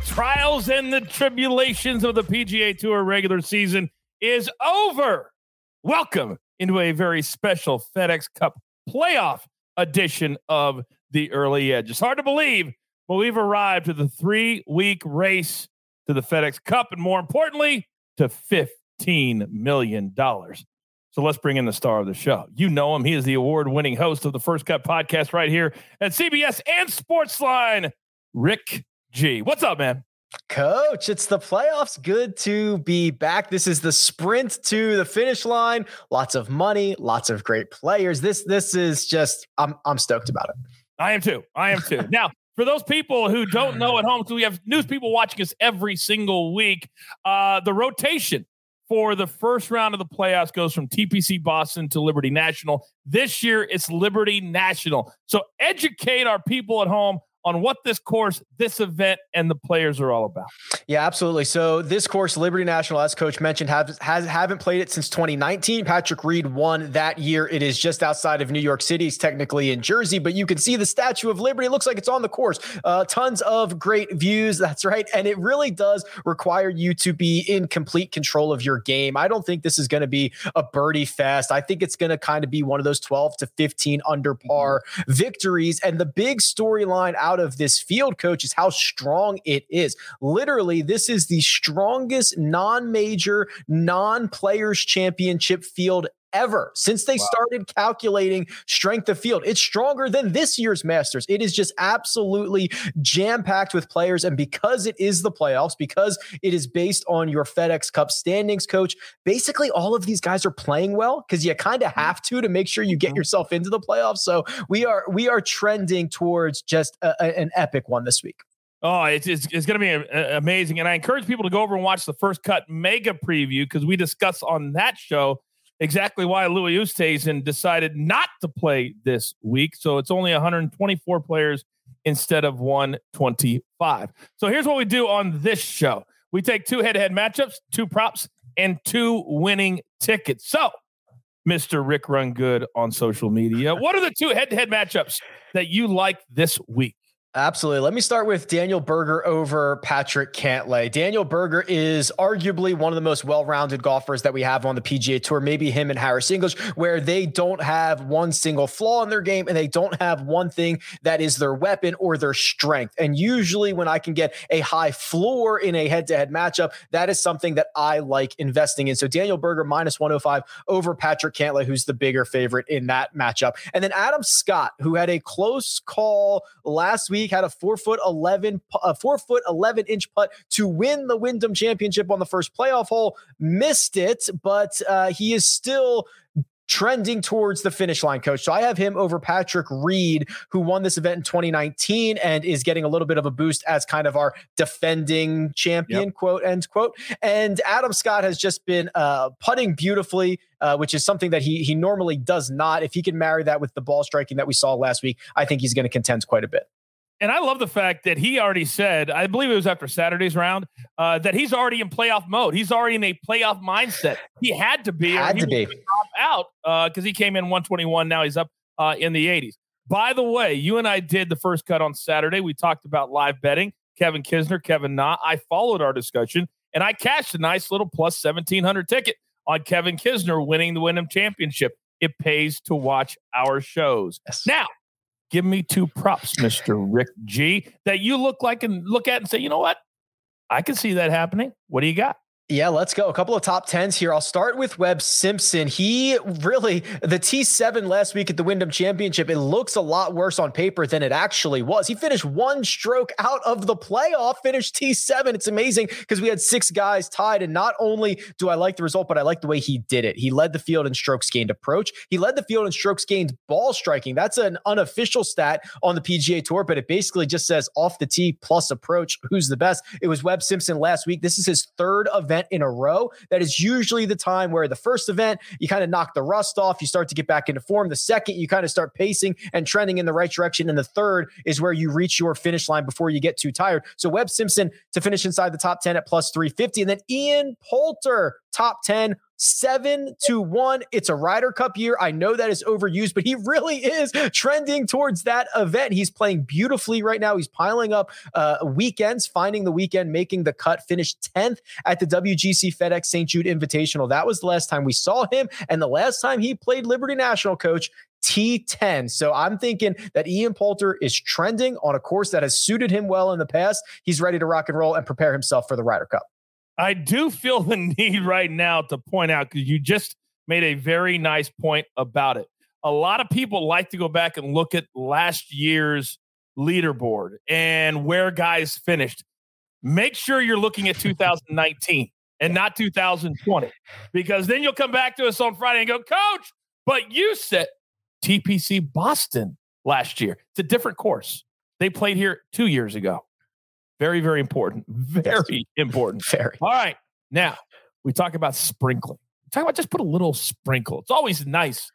trials and the tribulations of the PGA Tour regular season is over. Welcome into a very special FedEx Cup playoff edition of the Early Edge. It's hard to believe, but we've arrived to the three week race to the FedEx Cup and more importantly, to $15 million. So let's bring in the star of the show. You know him. He is the award winning host of the First Cut podcast right here at CBS and Sportsline, Rick G. What's up, man? Coach, it's the playoffs. Good to be back. This is the sprint to the finish line. Lots of money, lots of great players. This this is just I'm I'm stoked about it. I am too. I am too. now, for those people who don't know at home, so we have news people watching us every single week. Uh, the rotation for the first round of the playoffs goes from TPC Boston to Liberty National. This year, it's Liberty National. So educate our people at home on what this course, this event, and the players are all about. Yeah, absolutely. So this course, Liberty National, as Coach mentioned, have has haven't played it since 2019. Patrick Reed won that year. It is just outside of New York City. It's technically in Jersey, but you can see the Statue of Liberty. It looks like it's on the course. Uh, tons of great views. That's right, and it really does require you to be in complete control of your game. I don't think this is going to be a birdie fest. I think it's going to kind of be one of those 12 to 15 under par victories. And the big storyline out out of this field, coach, is how strong it is. Literally, this is the strongest non major, non players championship field ever since they wow. started calculating strength of field. It's stronger than this year's Masters. It is just absolutely jam packed with players. And because it is the playoffs, because it is based on your FedEx Cup standings, coach, basically all of these guys are playing well because you kind of mm-hmm. have to to make sure you get mm-hmm. yourself into the playoffs. So we are we are trending towards just a, a, an epic one this week. Oh, it's, it's, it's going to be a, a, amazing. And I encourage people to go over and watch the first cut mega preview because we discuss on that show exactly why Louis Oosthuizen decided not to play this week. So it's only 124 players instead of 125. So here's what we do on this show we take two head to head matchups, two props, and two winning tickets. So, Mr. Rick Run Good on social media, what are the two head to head matchups that you like this week? Absolutely. Let me start with Daniel Berger over Patrick Cantlay. Daniel Berger is arguably one of the most well-rounded golfers that we have on the PGA Tour. Maybe him and Harris English, where they don't have one single flaw in their game and they don't have one thing that is their weapon or their strength. And usually, when I can get a high floor in a head-to-head matchup, that is something that I like investing in. So Daniel Berger minus 105 over Patrick Cantlay, who's the bigger favorite in that matchup. And then Adam Scott, who had a close call last week week had a four foot 11, a four foot 11 inch putt to win the Wyndham Championship on the first playoff hole. Missed it, but uh, he is still trending towards the finish line, coach. So I have him over Patrick Reed, who won this event in 2019 and is getting a little bit of a boost as kind of our defending champion, yep. quote, end quote. And Adam Scott has just been uh, putting beautifully. Uh, which is something that he he normally does not. If he can marry that with the ball striking that we saw last week, I think he's going to contend quite a bit. And I love the fact that he already said, I believe it was after Saturday's round, uh, that he's already in playoff mode. He's already in a playoff mindset. He had to be. Had to be. out because uh, he came in 121. Now he's up uh, in the 80s. By the way, you and I did the first cut on Saturday. We talked about live betting. Kevin Kisner, Kevin Na. I followed our discussion and I cashed a nice little plus 1700 ticket on Kevin Kisner winning the Wyndham Championship. It pays to watch our shows. Yes. Now, give me two props, Mr. Rick G, that you look like and look at and say, you know what? I can see that happening. What do you got? Yeah, let's go. A couple of top tens here. I'll start with Webb Simpson. He really, the T7 last week at the Wyndham Championship, it looks a lot worse on paper than it actually was. He finished one stroke out of the playoff, finished T7. It's amazing because we had six guys tied. And not only do I like the result, but I like the way he did it. He led the field in strokes gained approach. He led the field in strokes gained ball striking. That's an unofficial stat on the PGA Tour, but it basically just says off the tee plus approach, who's the best. It was Webb Simpson last week. This is his third event event in a row. That is usually the time where the first event, you kind of knock the rust off, you start to get back into form. The second, you kind of start pacing and trending in the right direction. And the third is where you reach your finish line before you get too tired. So Webb Simpson to finish inside the top 10 at plus 350. And then Ian Poulter, top 10 seven to one. It's a Ryder Cup year. I know that is overused, but he really is trending towards that event. He's playing beautifully right now. He's piling up uh, weekends, finding the weekend, making the cut, finished 10th at the WGC FedEx St. Jude Invitational. That was the last time we saw him. And the last time he played Liberty National coach, T10. So I'm thinking that Ian Poulter is trending on a course that has suited him well in the past. He's ready to rock and roll and prepare himself for the Ryder Cup. I do feel the need right now to point out because you just made a very nice point about it. A lot of people like to go back and look at last year's leaderboard and where guys finished. Make sure you're looking at 2019 and not 2020 because then you'll come back to us on Friday and go, Coach, but you said TPC Boston last year. It's a different course. They played here two years ago. Very, very important. Very yes. important. Very. All right. Now we talk about sprinkling. Talk about just put a little sprinkle. It's always nice.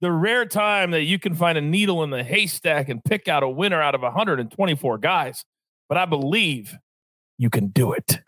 The rare time that you can find a needle in the haystack and pick out a winner out of 124 guys. But I believe you can do it.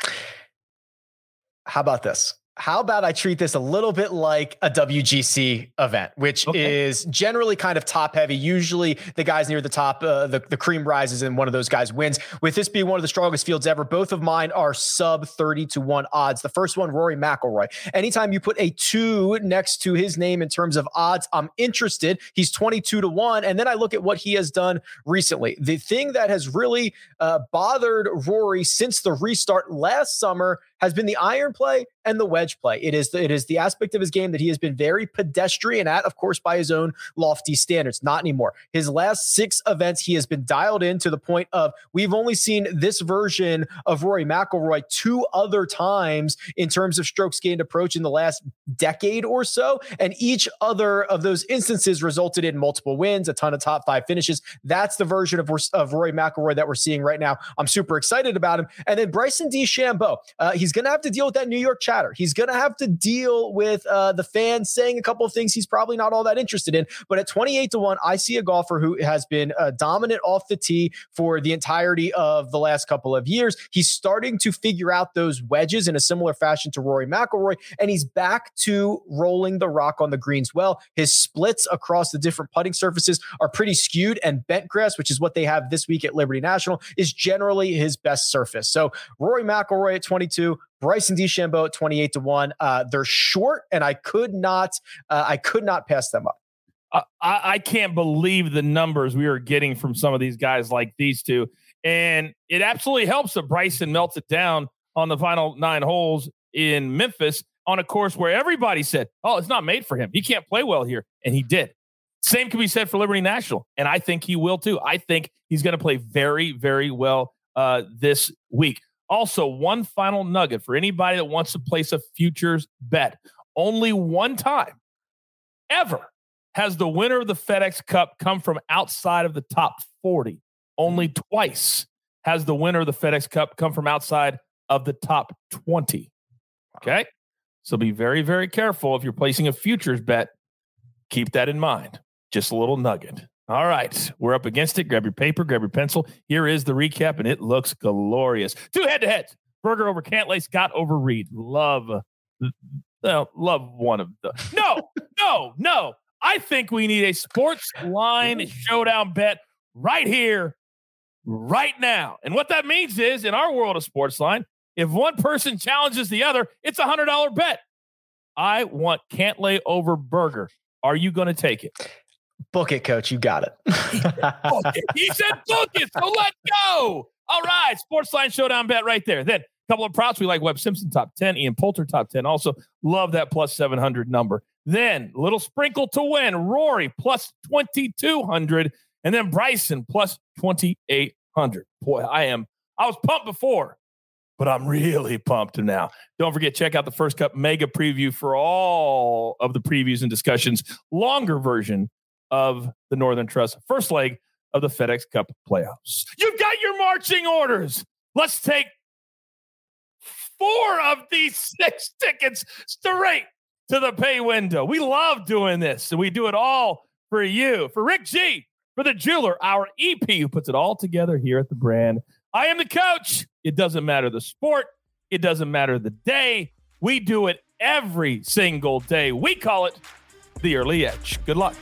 How about this? How about I treat this a little bit like a WGC event, which okay. is generally kind of top heavy. Usually the guys near the top, uh, the, the cream rises and one of those guys wins. With this being one of the strongest fields ever, both of mine are sub 30 to 1 odds. The first one, Rory McIlroy. Anytime you put a two next to his name in terms of odds, I'm interested. He's 22 to 1. And then I look at what he has done recently. The thing that has really uh, bothered Rory since the restart last summer has been the iron play and the wedge play. It is the, it is the aspect of his game that he has been very pedestrian at, of course, by his own lofty standards. Not anymore. His last six events, he has been dialed in to the point of we've only seen this version of Rory McIlroy two other times in terms of strokes gained approach in the last decade or so, and each other of those instances resulted in multiple wins, a ton of top five finishes. That's the version of of Rory McIlroy that we're seeing right now. I'm super excited about him. And then Bryson DeChambeau, uh, he's going to have to deal with that New York chatter. He's going to have to deal with uh, the fans saying a couple of things he's probably not all that interested in. But at 28 to 1, I see a golfer who has been uh, dominant off the tee for the entirety of the last couple of years. He's starting to figure out those wedges in a similar fashion to Rory McIlroy, and he's back to rolling the rock on the greens well. His splits across the different putting surfaces are pretty skewed, and bent grass, which is what they have this week at Liberty National, is generally his best surface. So Rory McIlroy at 22, Bryson DeChambeau at 28 to 1. Uh, they're short, and I could not uh, I could not pass them up. I, I can't believe the numbers we are getting from some of these guys like these two. And it absolutely helps that Bryson melts it down on the final nine holes in Memphis on a course where everybody said, oh, it's not made for him. He can't play well here. And he did. Same can be said for Liberty National. And I think he will too. I think he's going to play very, very well uh, this week. Also, one final nugget for anybody that wants to place a futures bet. Only one time ever has the winner of the FedEx Cup come from outside of the top 40. Only mm. twice has the winner of the FedEx Cup come from outside of the top 20. Okay. So be very, very careful if you're placing a futures bet. Keep that in mind. Just a little nugget. All right, we're up against it. Grab your paper, grab your pencil. Here is the recap, and it looks glorious. Two head to heads Berger over Cantlay, Scott over Reed. Love, uh, love one of the. No, no, no. I think we need a sports line showdown bet right here, right now. And what that means is in our world of sports line, if one person challenges the other, it's a $100 bet. I want Cantlay over Berger. Are you going to take it? Book it, coach. You got it. he said book it, so let's go. All right. Sportsline Showdown bet right there. Then a couple of props. We like Webb Simpson top 10, Ian Poulter top 10. Also, love that plus 700 number. Then little sprinkle to win. Rory plus 2200. And then Bryson plus 2800. Boy, I am, I was pumped before, but I'm really pumped now. Don't forget, check out the First Cut mega preview for all of the previews and discussions. Longer version of the Northern Trust first leg of the FedEx Cup playoffs. You've got your marching orders. Let's take four of these six tickets straight to the pay window. We love doing this, and we do it all for you, for Rick G, for the jeweler, our EP who puts it all together here at the brand. I am the coach. It doesn't matter the sport, it doesn't matter the day. We do it every single day. We call it the early edge. Good luck.